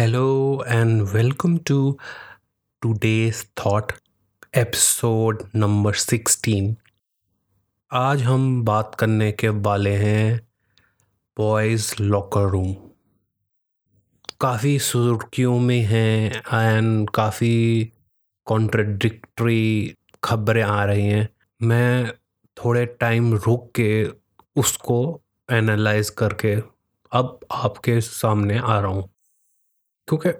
Hello and welcome to today's thought episode number sixteen आज हम बात करने के वाले हैं बॉयज़ लॉकर रूम काफ़ी सुर्खियों में हैं एंड काफ़ी कॉन्ट्रडिक्टरी खबरें आ रही हैं। मैं थोड़े टाइम रुक के उसको एनालाइज करके अब आपके सामने आ रहा हूँ। क्योंकि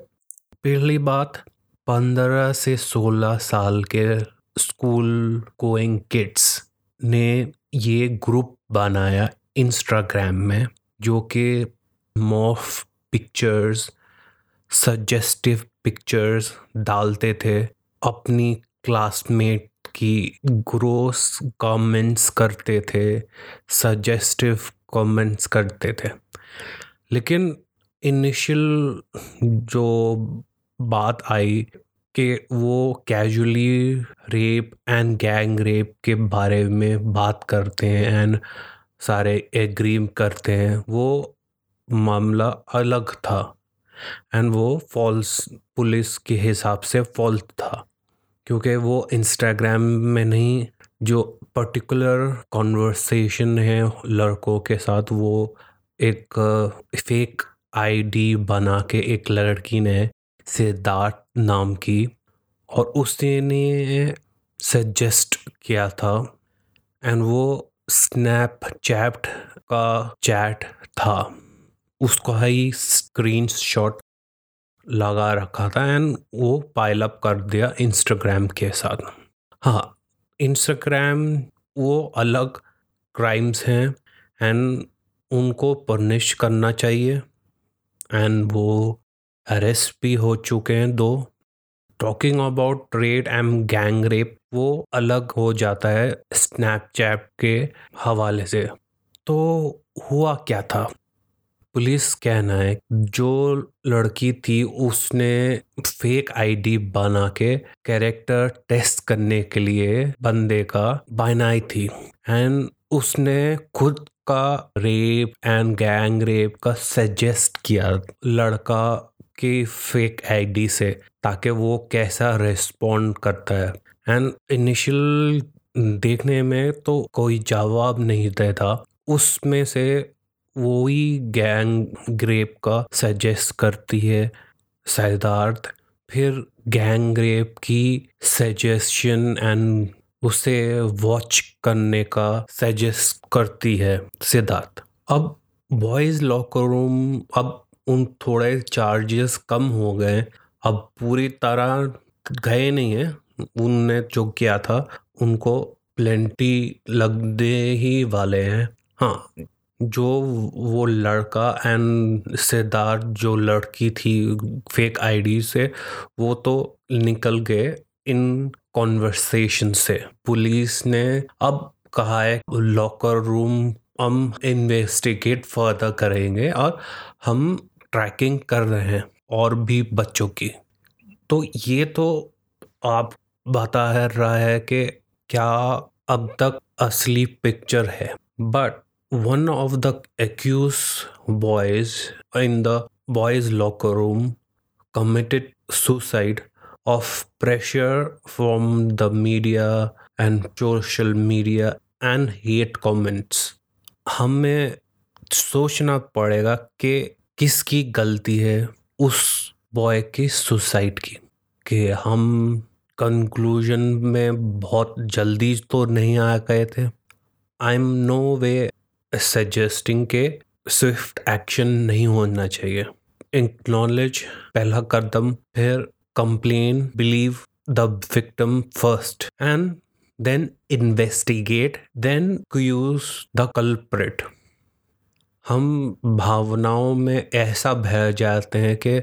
पहली बात, पंद्रह से सोलह साल के स्कूल गोइंग किड्स ने ये ग्रुप बनाया इंस्टाग्राम में, जो कि मॉफ पिक्चर्स, सजेस्टिव पिक्चर्स डालते थे, अपनी क्लासमेट की ग्रोस कमेंट्स करते थे, सजेस्टिव कमेंट्स करते थे। लेकिन इनिशियल जो बात आई कि वो casually rape and gang rape के बारे में बात करते हैं एंड सारे एग्री करते हैं, वो मामला अलग था एंड वो फॉल्स पुलिस के हिसाब से फॉल्स था क्योंकि वो इंस्टाग्राम में नहीं, जो पर्टिकुलर कॉन्वर्सेशन है लड़कों के साथ, वो एक फेक आईडी बना के एक लड़की ने सिद्धार्थ नाम की और उसने सजेस्ट किया था। एंड वो स्नैपचैट का चैट था। उसको ही स्क्रीन शॉट लगा रखा था एंड वो पाइल अप कर दिया इंस्टाग्राम के साथ। हाँ इंस्टाग्राम वो अलग क्राइम्स हैं एंड उनको पनिश करना चाहिए। एंड वो अरेस्ट भी हो चुके हैं दो। Talking about rape and gang rape वो अलग हो जाता है स्नैपचैट के हवाले से। तो हुआ क्या था? पुलिस कहना है, जो लड़की थी, उसने फेक आईडी बना के कैरेक्टर टेस्ट करने के लिए बंदे का, बनाई थी। एंड उसने खुद का रेप एंड गैंग रेप का सजेस्ट किया लड़का की फेक आईडी से, ताकि वो कैसा रिस्पॉन्ड करता है। एंड इनिशियल देखने में तो कोई जवाब नहीं देता। उसमें से वो ही गैंग ग्रेप का सजेस्ट करती है सिद्धार्थ फिर गैंग रेप की सजेशन एंड उसे वॉच करने का सजेस्ट करती है सिद्धार्थ। अब बॉयज़ लॉकर रूम अब उन थोड़े चार्जेस कम हो गए अब पूरी तरह गए नहीं हैं। उनने जो किया था, उनको प्लेंटी लगने ही वाले हैं। हाँ जो वो लड़का एंड सिद्धार्थ, जो लड़की थी फेक आईडी से, वो तो निकल गए इन कॉन्वर्सेशन से। पुलिस ने अब कहा है लॉकर रूम हम इन्वेस्टिगेट फर्दर करेंगे और हम ट्रैकिंग कर रहे हैं और भी बच्चों की। तो ये तो आप बता है रहा है कि क्या अब तक असली पिक्चर है। But one of the accused boys in the boys locker room committed suicide of pressure from the media and social media and hate comments. हमें सोचना पड़ेगा कि किसकी गलती है उस बॉय की सुसाइड की, कि हम कंक्लूजन में बहुत जल्दी तो नहीं आ गए थे। I am no way suggesting के स्विफ्ट एक्शन नहीं होना चाहिए। एक्नॉलेज पहला कदम, फिर complain believe the victim first and then investigate then accuse the culprit हम भावनाओं में ऐसा बह जाते हैं कि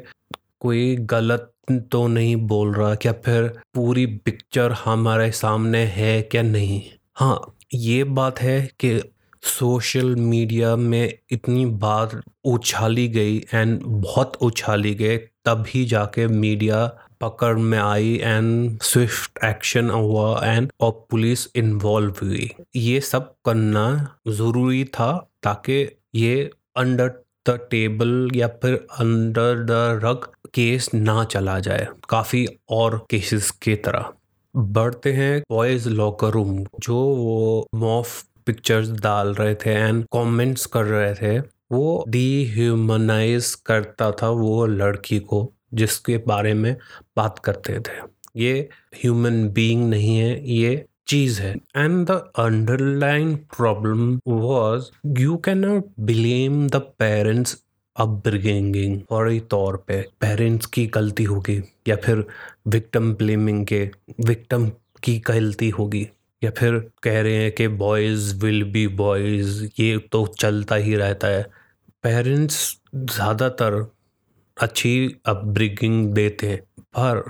कोई गलत तो नहीं बोल रहा क्या फिर पूरी पिक्चर हमारे सामने है क्या नहीं? हाँ ये बात है कि सोशल मीडिया में इतनी बार उछाली गई एंड बहुत उछाली गई, तभी जाके मीडिया पकड़ में आई एंड स्विफ्ट एक्शन हुआ एंड और पुलिस इन्वॉल्व हुई। ये सब करना ज़रूरी था ताकि ये अंडर द टेबल या फिर अंडर द रग केस ना चला जाए, काफ़ी और केसेस की तरह। बढ़ते हैं बॉयज़ लॉकर रूम जो वो मॉफ पिक्चर्स डाल रहे थे एंड कमेंट्स कर रहे थे, वो डीह्यूमनाइज करता था वो लड़की को, जिसके बारे में बात करते थे। ये ह्यूमन बीइंग नहीं है, ये चीज़ है। And the underline problem was you can not blame the parents upbringing फौरी तौर पे पेरेंट्स की गलती होगी, या फिर विक्टम ब्लेमिंग के विक्टम की गलती होगी। या फिर कह रहे हैं कि बॉयज़ विल बी बॉयज़ ये तो चलता ही रहता है। पेरेंट्स ज़्यादातर अच्छी अपब्रिगिंग देते हैं, पर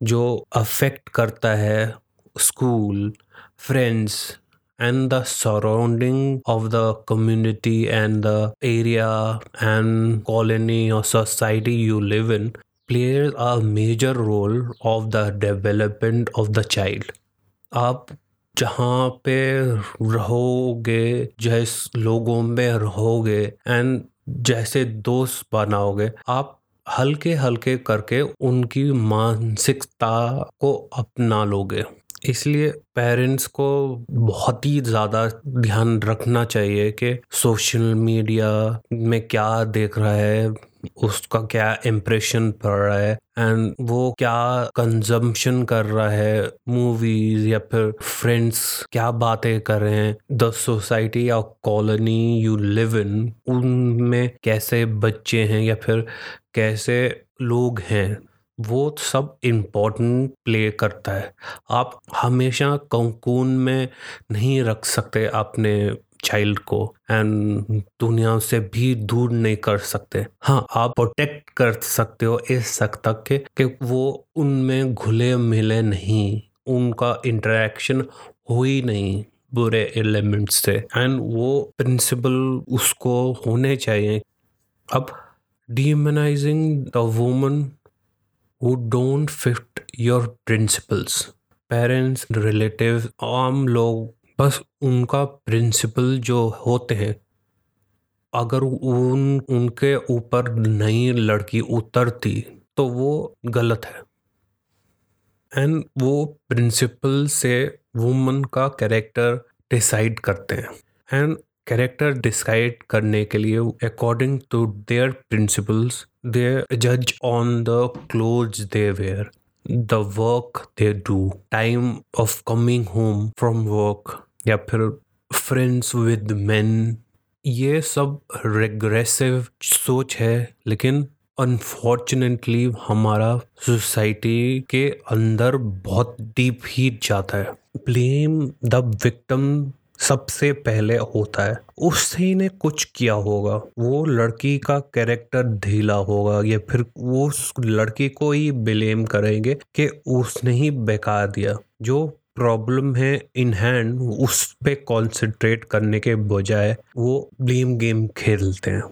जो अफेक्ट करता है school friends and the surrounding of the community and the area and colony और society you live in player a major role of the development of the child आप जहाँ पे रहोगे, जैस लोगों में रहोगे एंड जैसे दोस्त बनाओगे, आप हल्के हल्के करके उनकी मानसिकता को अपना लोगे। इसलिए पेरेंट्स को बहुत ही ज़्यादा ध्यान रखना चाहिए कि सोशल मीडिया में क्या देख रहा है, उसका क्या इम्प्रेशन पड़ रहा है एंड वो क्या कंजम्पशन कर रहा है मूवीज़ या फिर फ्रेंड्स क्या बातें कर रहे हैं द सोसाइटी या कॉलोनी यू लिव इन उनमें कैसे बच्चे हैं या फिर कैसे लोग हैं। वो सब इम्पोर्टेंट प्ले करता है। आप हमेशा कंकून में नहीं रख सकते अपने चाइल्ड को एंड दुनिया से भी दूर नहीं कर सकते। हाँ आप प्रोटेक्ट कर सकते हो इस हद तक के, कि वो उनमें घुले मिले नहीं, उनका इंटरेक्शन हो ही नहीं बुरे एलिमेंट्स से। एंड वो प्रिंसिपल उसको होने चाहिए। अब demonizing the woman who don't fit your principles. Parents relative आम लोग, बस उनका प्रिंसिपल जो होते हैं। अगर उन, उनके ऊपर नई लड़की उतरती तो वो गलत है। एंड वो प्रिंसिपल से वुमन का कैरेक्टर डिसाइड करते हैं। एंड कैरेक्टर डिसाइड करने के लिए according to their principles they जज on the clothes they wear the work they do time of coming home from work या फिर फ्रेंड्स विद मैन ये सब रेग्रेसिव सोच है, लेकिन अनफॉर्चुनेटली हमारा सोसाइटी के अंदर बहुत डीप ही जाता है। ब्लेम द विक्टम सबसे पहले होता है, उससे ही ने कुछ किया होगा। वो लड़की का कैरेक्टर ढीला होगा, या फिर वो उस लड़की को ही ब्लेम करेंगे कि उसने ही बेकार दिया। जो प्रॉब्लम है इन हैंड उस पे कॉन्सेंट्रेट करने के बजाय वो ब्लेम गेम खेलते हैं।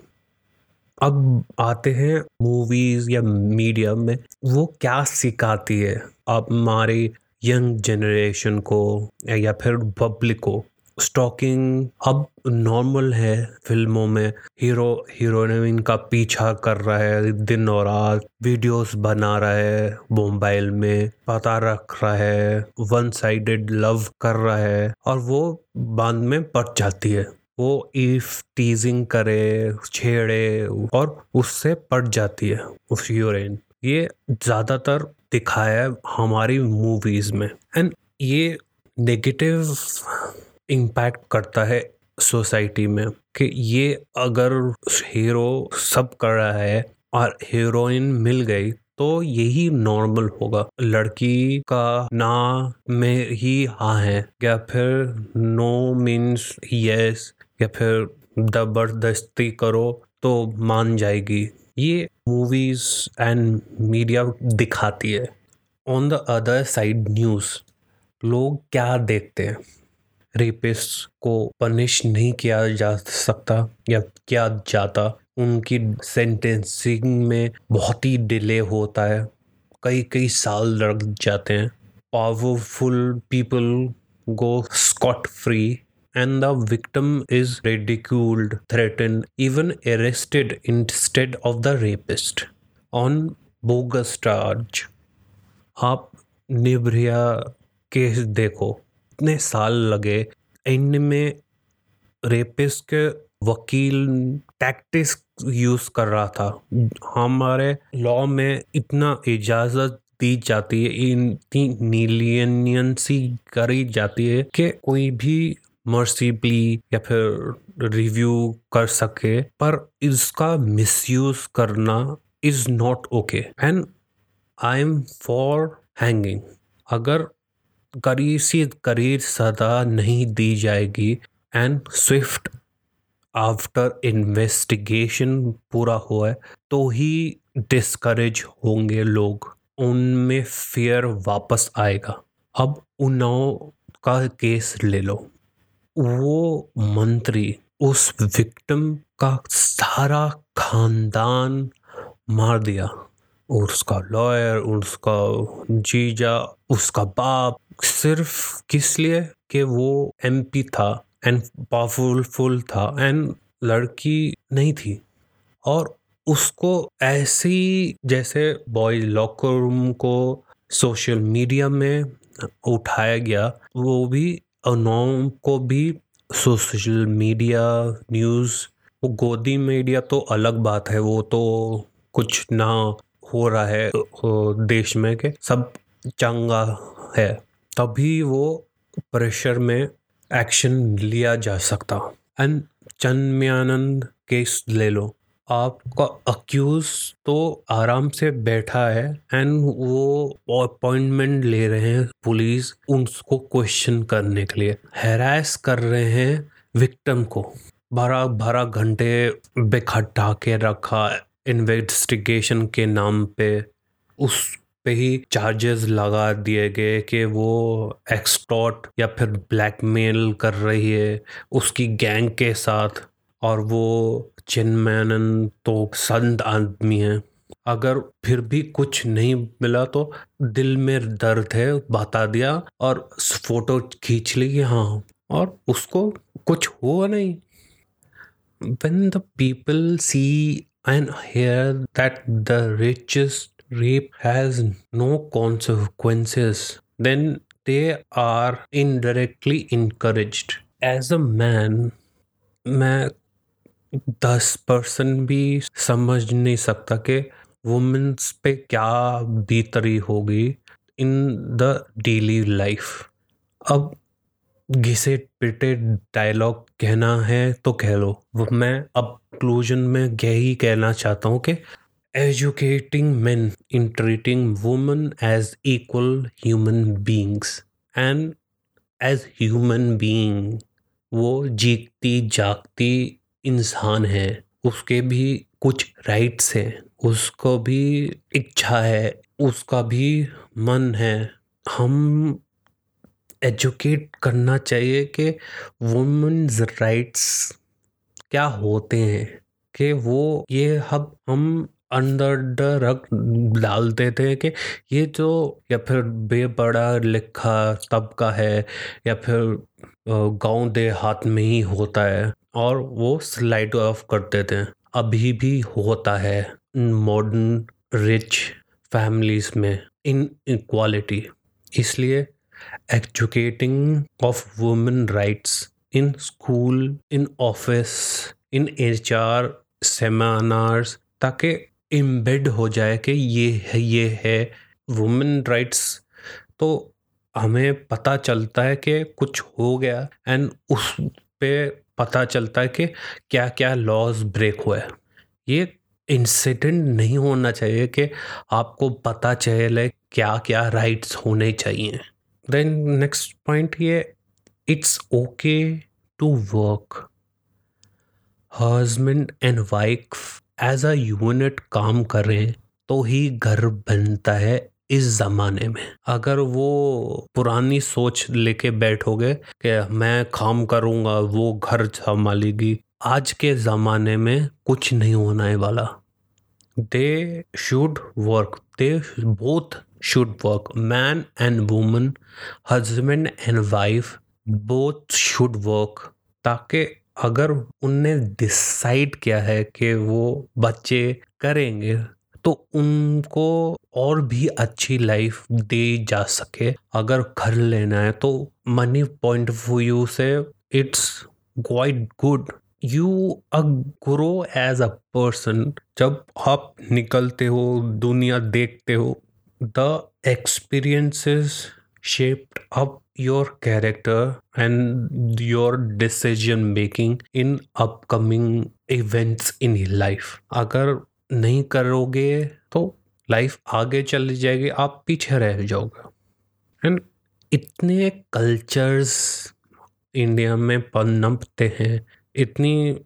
अब आते हैं मूवीज़ या मीडिया में, वो क्या सिखाती है? अब हमारी यंग जनरेशन को या फिर पब्लिक को स्टॉकिंग अब नॉर्मल है फ़िल्मों में। हीरो, हीरोइन का पीछा कर रहा है, दिन और रात। वीडियोस बना रहा है मोबाइल में, पता रख रहा है वन साइडेड लव कर रहा है और वो बाँध में पट जाती है। वो इफ़ टीजिंग करे, छेड़े और उससे पट जाती है उस हीरोइन। ये ज़्यादातर दिखाया है हमारी मूवीज़ में। एंड ये नेगेटिव इम्पैक्ट करता है सोसाइटी में कि ये अगर हीरो सब कर रहा है और हीरोइन मिल गई तो यही नॉर्मल होगा। लड़की का ना में ही हाँ है, या फिर नो मीन्स यस या फिर ज़बरदस्ती करो तो मान जाएगी। ये मूवीज़ एंड मीडिया दिखाती है। On the other side news लोग क्या देखते हैं? रेपिस्ट को पनिश नहीं किया जा सकता या किया जाता। उनकी सेंटेंसिंग में बहुत ही डिले होता है। कई कई साल लग जाते हैं। Powerful people go scot free and the victim is ridiculed, threatened, even arrested instead of the rapist. On bogus आप निर्भया केस देखो। इतने साल लगे एंड में रेपिस्ट के वकील टैक्टिस यूज़ कर रहा था। हमारे लॉ में इतना इजाज़त दी जाती है, इतनी नीलियनियंसी करी जाती है कि कोई भी मर्सीबली या फिर रिव्यू कर सके, पर इसका मिसयूज करना is not okay and I am for hanging अगर करीब से करीब सदा नहीं दी जाएगी। एंड स्विफ्ट आफ्टर इन्वेस्टिगेशन पूरा हुआ है तो ही डिस्करेज होंगे लोग। उनमें फियर वापस आएगा। अब उन्नाव का केस ले लो। वो मंत्री उस विक्टिम का सारा खानदान मार दिया। और उसका लॉयर उसका जीजा, उसका बाप सिर्फ़ किस लिए? कि वो एमपी था एंड पावरफुल था एंड लड़की नहीं थी। और उसको ऐसी जैसे बॉय लॉकर रूम को सोशल मीडिया में उठाया गया, वो भी अनोम को भी सोशल मीडिया न्यूज़ वो गोदी मीडिया तो अलग बात है, वो तो कुछ ना हो रहा है देश में के सब चंगा है। तभी वो प्रेशर में एक्शन लिया जा सकता। एंड चंद्रम्यानंद केस ले लो। आपका अक्यूज तो आराम से बैठा है। एंड वो अपॉइंटमेंट ले रहे हैं पुलिस उनको क्वेश्चन करने के लिए। हैरास कर रहे हैं विक्टम को। बारह बारह घंटे बेखटा के रखा। इन्वेस्टिगेशन के नाम पे उस पे ही चार्जेस लगा दिए गए कि वो एक्सटॉट या फिर ब्लैकमेल कर रही है उसकी गैंग के साथ और वो चिन्मैनन तो संत आदमी है। अगर फिर भी कुछ नहीं मिला तो दिल में दर्द है, बता दिया और फ़ोटो खींच ली हाँ और उसको कुछ हुआ नहीं। When the people see and hear that the richest rape has no consequences, then they are indirectly encouraged. As a man, मैं दस परसेंट भी समझ नहीं सकता कि वुमेंस पे क्या बीतरी होगी इन द डेली लाइफ अब घिसे पिटे डायलॉग कहना है तो कह लो। मैं अब क्लूजन में यही कहना चाहता हूँ कि educating man in treating women as equal human beings and as human being वो जीतती जागती इंसान है। उसके भी कुछ राइट्स हैं। उसको भी इच्छा है। उसका भी मन है। हम एजुकेट करना चाहिए कि वुमेन्स राइट्स क्या होते हैं। कि वो ये हब हम अंदर रख डाल देते हैं कि ये जो, या फिर बेपड़ा लिखा तबका है, या फिर गाँव देहात में ही होता है, और वो स्लाइड ऑफ़ करते थे अभी भी होता है मॉडर्न रिच फैमिलीज़ में इन इक्वालिटी इसलिए educating of women rights in school in office in H R seminars ताकि इम्बेड हो जाए कि ये है ये है वुमेन राइट्स तो हमें पता चलता है कि कुछ हो गया एंड उस पे पता चलता है कि क्या क्या लॉज ब्रेक हुआ है। ये इंसिडेंट नहीं होना चाहिए कि आपको पता चले क्या क्या राइट्स होने चाहिए। देन नेक्स्ट पॉइंट ये it's okay to work husband and wife as a unit काम करें तो ही घर बनता है इस ज़माने में। अगर वो पुरानी सोच लेके बैठोगे कि मैं काम करूँगा, वो घर संभालेगी, आज के ज़माने में कुछ नहीं होने वाला। They should work they both should work man and woman husband and wife both should work ताकि अगर उनने डिसाइड किया है कि वो बच्चे करेंगे तो उनको और भी अच्छी लाइफ दे जा सके। अगर घर लेना है तो मनी पॉइंट ऑफ़ व्यू से it's quite good you a grow as a person जब आप निकलते हो, दुनिया देखते हो the experiences shaped up your character and your decision making in upcoming events in life. अगर नहीं करोगे तो लाइफ आगे चली जाएगी, आप पीछे रह जाओगे। एंड इतने कल्चर्स इंडिया में पनपते हैं, इतनी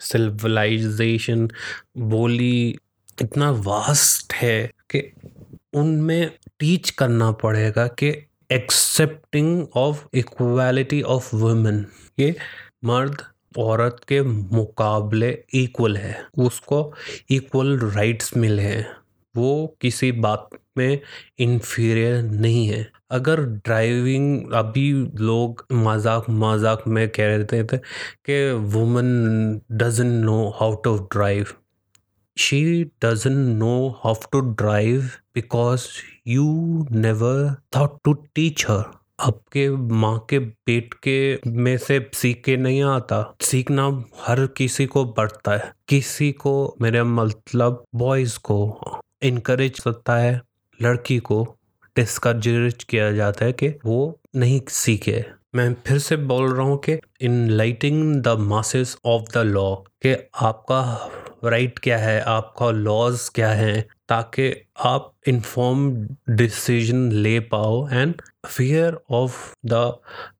सिविलाइजेशन बोली इतना वास्ट है कि उनमें टीच करना पड़ेगा कि accepting of equality of women ये मर्द औरत के मुकाबले इक्वल है। उसको इक्वल राइट्स मिले हैं। वो किसी बात में इन्फीरियर नहीं है। अगर ड्राइविंग अभी लोग मज़ाक मज़ाक में कह रहे थे थे कि women doesn't know how to drive she doesn't know how to drive because you never thought to teach her आपके माँ के पेट के में से सीख के नहीं आता। सीखना हर किसी को बढ़ता है। किसी को मेरे मतलब बॉयज़ को इनकरेज करता है। लड़की को डिस्करेज किया जाता है कि वो नहीं सीखे। मैं फिर से बोल रहा हूँ कि enlightening the masses of the law कि आपका राइट right क्या है? आपका लॉज क्या है? ताकि आप इन्फॉर्म डिसीज़न ले पाओ and fear of the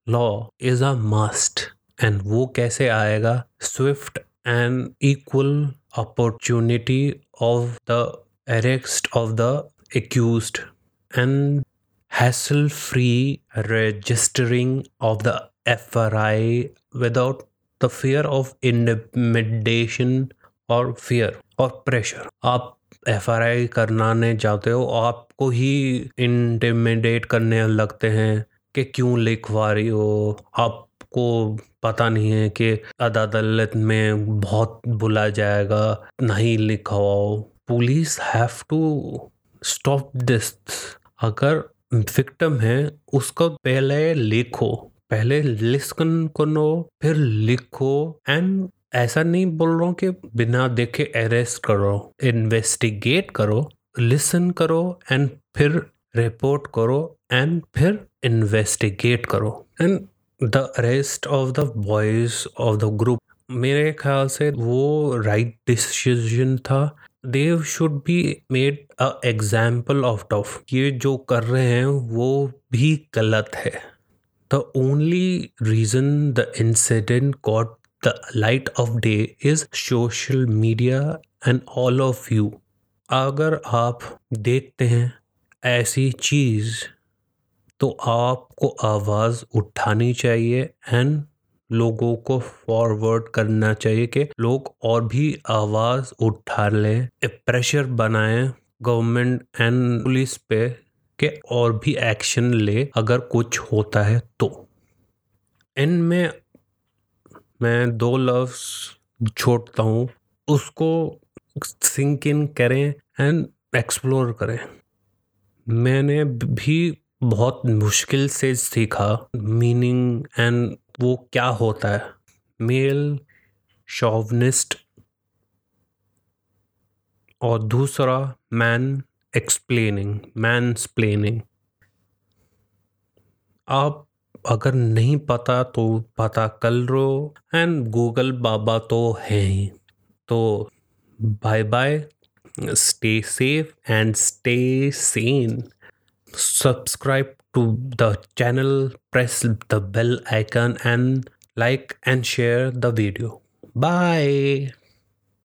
law is a must and वो कैसे आएगा swift and equal opportunity of the arrest of the accuse and hassle free registering of the FRI without the fear of intimidation or fear or pressure. आप एफ़ करना ने जाते हो, आपको ही इंटिमिडेट करने लगते हैं कि क्यों लिखवा रही हो? आपको पता नहीं है कि अदालत में बहुत बुला जाएगा, नहीं लिखवाओ। Police have to stop this. अगर विक्टम है, उसको पहले लिखो, पहले लिस्कन करो फिर लिखो, एंड ऐसा नहीं बोल रहा हूँ कि बिना देखे अरेस्ट करो इन्वेस्टिगेट करो लिसन करो एंड फिर रिपोर्ट करो एंड फिर इन्वेस्टिगेट करो। And the arrest of the boys of the group मेरे ख्याल से वो राइट डिसीज़न था। They should be made a example of tough ये जो कर रहे हैं वो भी गलत है। The only reason the incident got the light of day is social media and all of you. अगर आप देखते हैं ऐसी चीज़ तो आपको आवाज़ उठानी चाहिए एंड लोगों को फॉरवर्ड करना चाहिए कि लोग और भी आवाज़ उठा लें प्रेशर बनाएँ गवर्नमेंट एंड पुलिस पे के और भी एक्शन ले, अगर कुछ होता है तो। एंड में दो लफ्स छोड़ता हूँ, उसको सिंक इन करें एंड एक्सप्लोर करें। मैंने भी बहुत मुश्किल से सीखा मीनिंग एंड वो क्या होता है। मेल शॉवनिस्ट और दूसरा मैन एक्सप्लेनिंग मैन स्प्लेनिंग आप अगर नहीं पता तो पता कर लो। एंड गूगल बाबा तो है ही। तो bye bye stay safe and stay sane subscribe to the channel press the bell icon and like and share the video bye